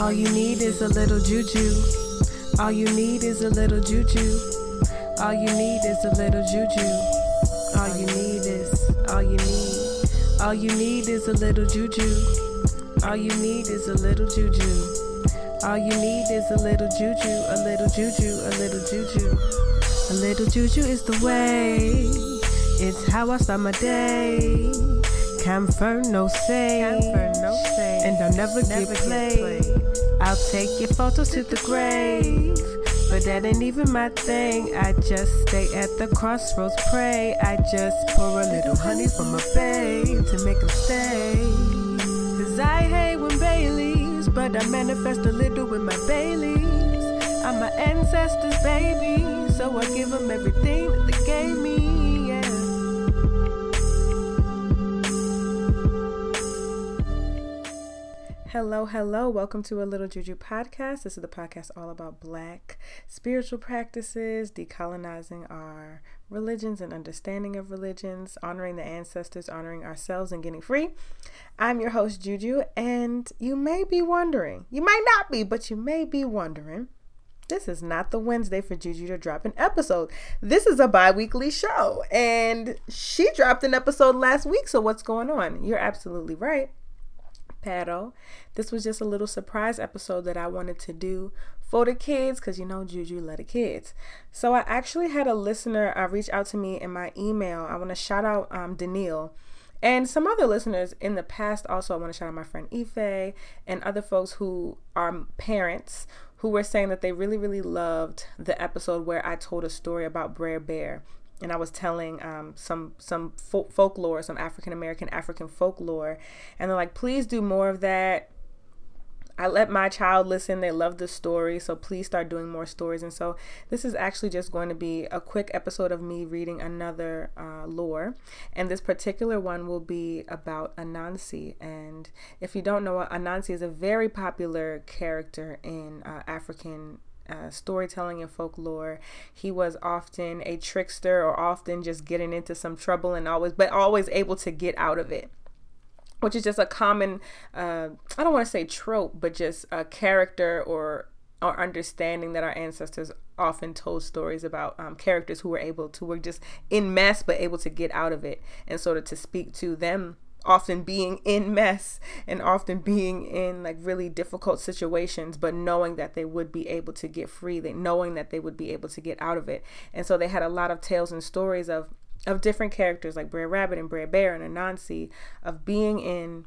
All you need is a little juju. All you need is a little juju. All you need is a little juju. All you need is, all you need. All you need is a little juju. All you need is a little juju. All you need is a little juju, a little juju, a little juju. A little juju is the way. It's how I start my day. Camphor, no say. Camphor, no say. And I'll never, Never get get played. played. I'll take your photos to the grave. But that ain't even my thing. I just stay at the crossroads, pray. I just pour a little honey from a babe to make make 'em stay. Cause I hate when Baileys, but I manifest a little with my Baileys. I'm my ancestors' baby, so I give 'em everything Hello, hello. Welcome to a Little Juju podcast. This is the podcast all about black spiritual practices, decolonizing our religions and understanding of religions, honoring the ancestors, honoring ourselves, and getting free. I'm your host, Juju, and you may be wondering, you might not be, but you may be wondering. This is not the Wednesday for Juju to drop an episode. This is a bi weekly show, and she dropped an episode last week. So, what's going on? You're absolutely right. This was just a little surprise episode that I wanted to do for the kids because you know Juju love the kids. So I actually had a listener uh, reach out to me in my email. I want to shout out um, Daniil and some other listeners in the past. Also, I want to shout out my friend Ife and other folks who are parents who were saying that they really, really loved the episode where I told a story about Brer Bear and I was telling um, some some fol- folklore, some African American African folklore, and they're like, please do more of that. I let my child listen. They love the story, so please start doing more stories. And so this is actually just going to be a quick episode of me reading another uh, lore, and this particular one will be about Anansi. And if you don't know, Anansi is a very popular character in uh, African uh, storytelling and folklore. He was often a trickster or often just getting into some trouble and always, but always able to get out of it. Which is just a common, uh, I don't want to say trope, but just a character or or understanding that our ancestors often told stories about um, characters who were able to were just in mess but able to get out of it and sort of to speak to them often being in mess and often being in like really difficult situations but knowing that they would be able to get free they knowing that they would be able to get out of it. And so they had a lot of tales and stories of of different characters like Brer Rabbit and Brer Bear and Anansi of being in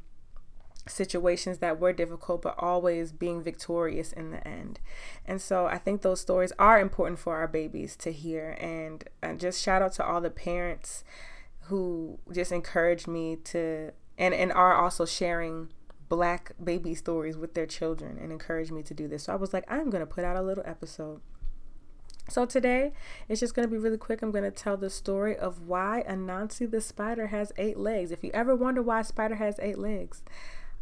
situations that were difficult but always being victorious in the end. And so i think those stories are important for our babies to hear. And, and just shout out to all the parents who just encouraged me to and and are also sharing black baby stories with their children and encouraged me to do this. So I was like, I'm going to put out a little episode. So today it's just going to be really quick. I'm going to tell the story of why Anansi the spider has eight legs. If you ever wonder why a spider has eight legs,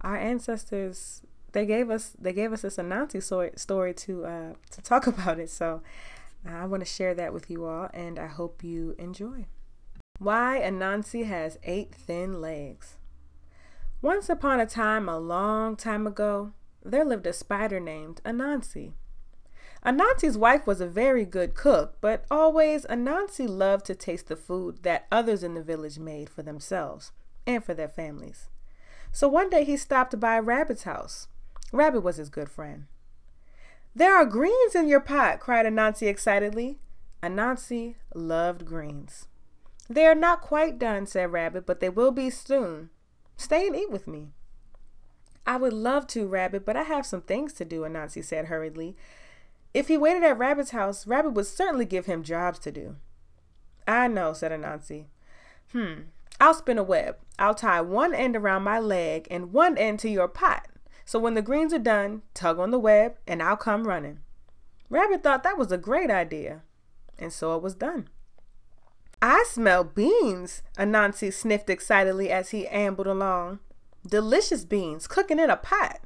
our ancestors they gave us they gave us this Anansi story, story to uh, to talk about it. So I want to share that with you all, and I hope you enjoy. Why Anansi has eight thin legs. Once upon a time, a long time ago, there lived a spider named Anansi. Anansi's wife was a very good cook, but always Anansi loved to taste the food that others in the village made for themselves and for their families. So one day he stopped by Rabbit's house. Rabbit was his good friend. There are greens in your pot, cried Anansi excitedly. Anansi loved greens. They are not quite done, said Rabbit, but they will be soon. Stay and eat with me. I would love to, Rabbit, but I have some things to do, Anansi said hurriedly. If he waited at Rabbit's house, Rabbit would certainly give him jobs to do. I know, said Anansi. Hmm, I'll spin a web. I'll tie one end around my leg and one end to your pot. So when the greens are done, tug on the web and I'll come running. Rabbit thought that was a great idea, and so it was done. I smell beans, Anansi sniffed excitedly as he ambled along. Delicious beans, cooking in a pot.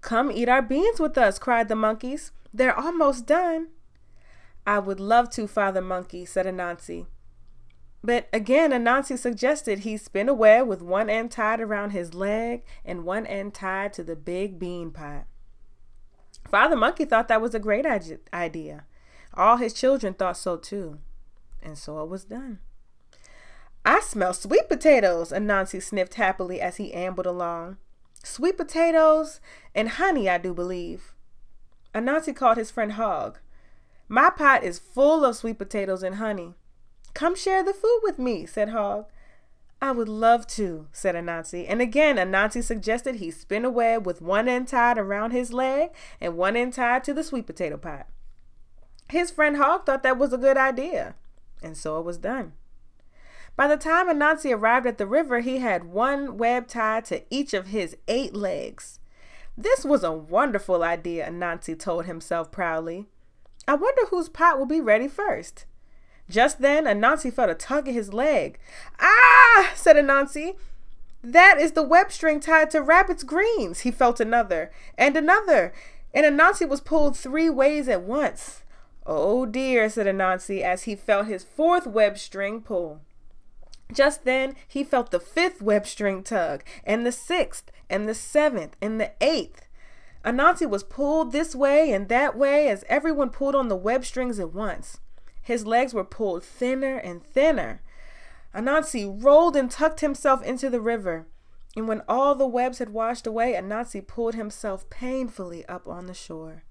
Come eat our beans with us, cried the monkeys. They're almost done. I would love to, Father Monkey, said Anansi. But again, Anansi suggested he spin a web with one end tied around his leg and one end tied to the big bean pot. Father Monkey thought that was a great idea. All his children thought so too. And so it was done. I smell sweet potatoes, Anansi sniffed happily as he ambled along. Sweet potatoes and honey, I do believe. Anansi called his friend Hog. My pot is full of sweet potatoes and honey. Come share the food with me, said Hog. I would love to, said Anansi. And again, Anansi suggested he spin a web with one end tied around his leg and one end tied to the sweet potato pot. His friend Hog thought that was a good idea, and so it was done. By the time Anansi arrived at the river, he had one web tied to each of his eight legs. This was a wonderful idea, Anansi told himself proudly. I wonder whose pot will be ready first. Just then, Anansi felt a tug at his leg. Ah, said Anansi. That is the web string tied to Rabbit's greens. He felt another, and another, and Anansi was pulled three ways at once. Oh dear, said Anansi as he felt his fourth web string pull. Just then, he felt the fifth web string tug, and the sixth, and the seventh, and the eighth. Anansi was pulled this way and that way as everyone pulled on the web strings at once. His legs were pulled thinner and thinner. Anansi rolled and tucked himself into the river. And when all the webs had washed away, Anansi pulled himself painfully up on the shore.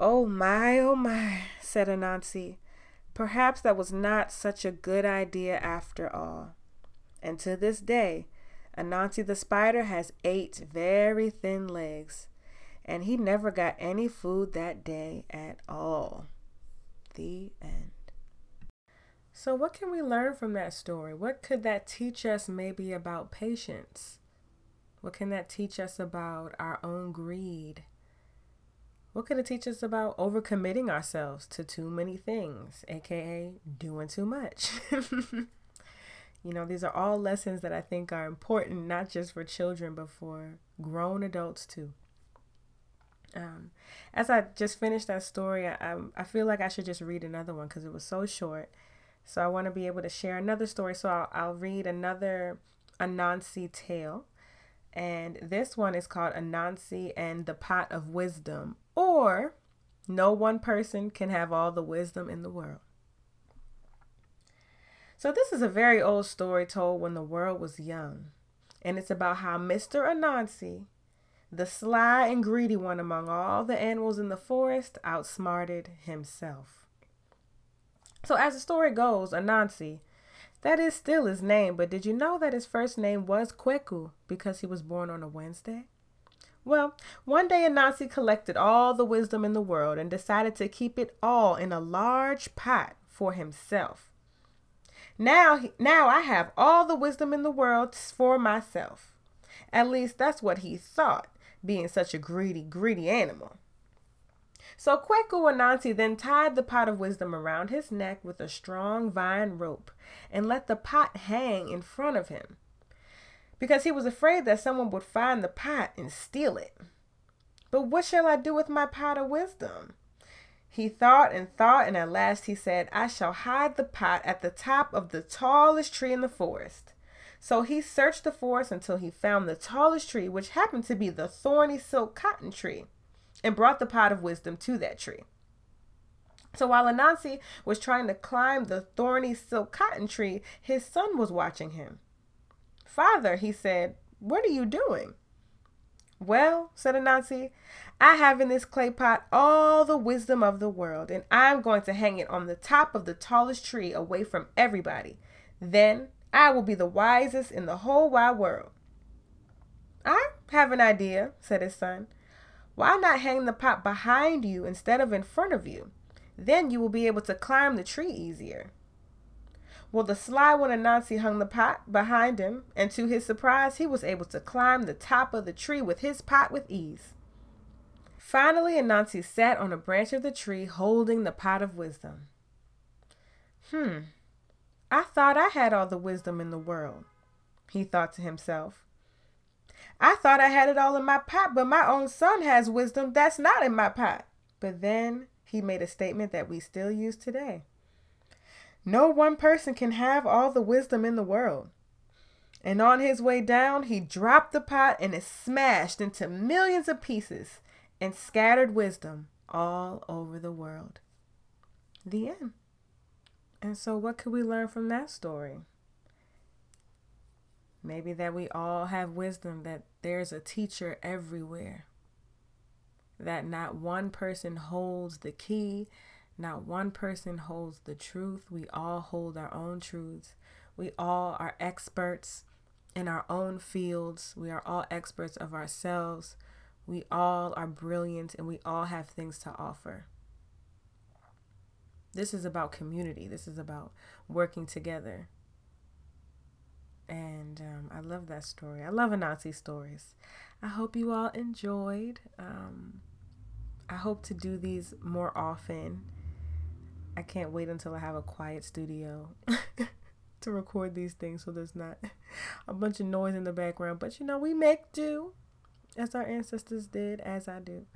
Oh my, oh my, said Anansi. Perhaps that was not such a good idea after all. And to this day, Anansi the spider has eight very thin legs, and he never got any food that day at all. The end. So, what can we learn from that story? What could that teach us maybe about patience? What can that teach us about our own greed? What could it teach us about overcommitting ourselves to too many things, aka doing too much? you know, these are all lessons that I think are important, not just for children, but for grown adults too. Um, as I just finished that story, I, I feel like I should just read another one because it was so short. So I want to be able to share another story. So I'll, I'll read another Anansi tale. And this one is called Anansi and the Pot of Wisdom or no one person can have all the wisdom in the world. So, this is a very old story told when the world was young, and it's about how Mr. Anansi, the sly and greedy one among all the animals in the forest, outsmarted himself. So, as the story goes, Anansi, that is still his name, but did you know that his first name was Kweku because he was born on a Wednesday? Well, one day Anansi collected all the wisdom in the world and decided to keep it all in a large pot for himself. Now, now I have all the wisdom in the world for myself. At least that's what he thought, being such a greedy, greedy animal. So Kweku Anansi then tied the pot of wisdom around his neck with a strong vine rope and let the pot hang in front of him because he was afraid that someone would find the pot and steal it. But what shall I do with my pot of wisdom? He thought and thought, and at last he said, I shall hide the pot at the top of the tallest tree in the forest. So he searched the forest until he found the tallest tree, which happened to be the thorny silk cotton tree, and brought the pot of wisdom to that tree. So while Anansi was trying to climb the thorny silk cotton tree, his son was watching him. Father, he said, what are you doing? Well, said Anansi, I have in this clay pot all the wisdom of the world, and I'm going to hang it on the top of the tallest tree away from everybody. Then I will be the wisest in the whole wide world. I have an idea, said his son. Why not hang the pot behind you instead of in front of you? Then you will be able to climb the tree easier. Well, the sly one Anansi hung the pot behind him, and to his surprise, he was able to climb the top of the tree with his pot with ease. Finally, Anansi sat on a branch of the tree holding the pot of wisdom. Hmm, I thought I had all the wisdom in the world, he thought to himself. I thought I had it all in my pot, but my own son has wisdom that's not in my pot. But then he made a statement that we still use today. No one person can have all the wisdom in the world. And on his way down, he dropped the pot and it smashed into millions of pieces, and scattered wisdom all over the world. The end. And so, what could we learn from that story? Maybe that we all have wisdom, that there's a teacher everywhere, that not one person holds the key, not one person holds the truth. We all hold our own truths. We all are experts in our own fields. We are all experts of ourselves. We all are brilliant and we all have things to offer. This is about community. This is about working together. And um, I love that story. I love Anansi stories. I hope you all enjoyed. Um, I hope to do these more often. I can't wait until I have a quiet studio to record these things so there's not a bunch of noise in the background. But you know, we make do as our ancestors did, as I do.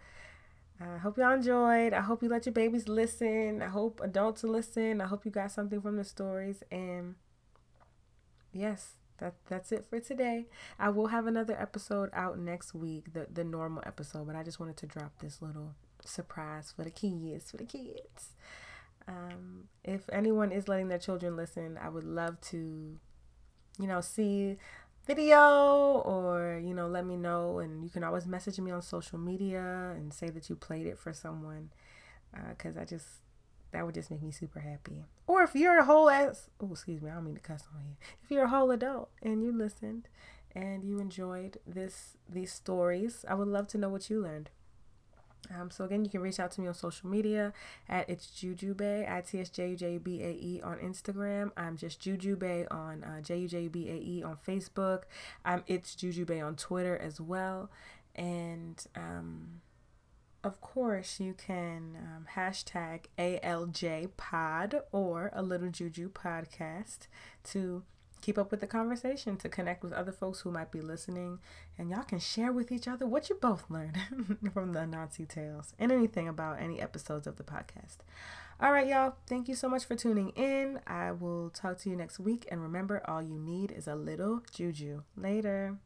I hope y'all enjoyed. I hope you let your babies listen. I hope adults listen. I hope you got something from the stories. And yes, that that's it for today. I will have another episode out next week, the the normal episode, but I just wanted to drop this little surprise for the kids, for the kids. Um, if anyone is letting their children listen, I would love to, you know, see video or you know let me know. And you can always message me on social media and say that you played it for someone because uh, i just that would just make me super happy. Or if you're a whole ass oh excuse me i don't mean to cuss on you if you're a whole adult and you listened and you enjoyed this these stories i would love to know what you learned um, so again, you can reach out to me on social media at it's juju Jujube, I T S J U J B A E on Instagram. I'm just Juju Bae on uh, J U J B A E on Facebook. I'm it's Juju Bae on Twitter as well, and um, of course you can um, hashtag ALJ Pod or a Little Juju Podcast to keep up with the conversation, to connect with other folks who might be listening, and y'all can share with each other what you both learned from the Anansi tales and anything about any episodes of the podcast. All right, y'all. Thank you so much for tuning in. I will talk to you next week. And remember, all you need is a little juju. Later.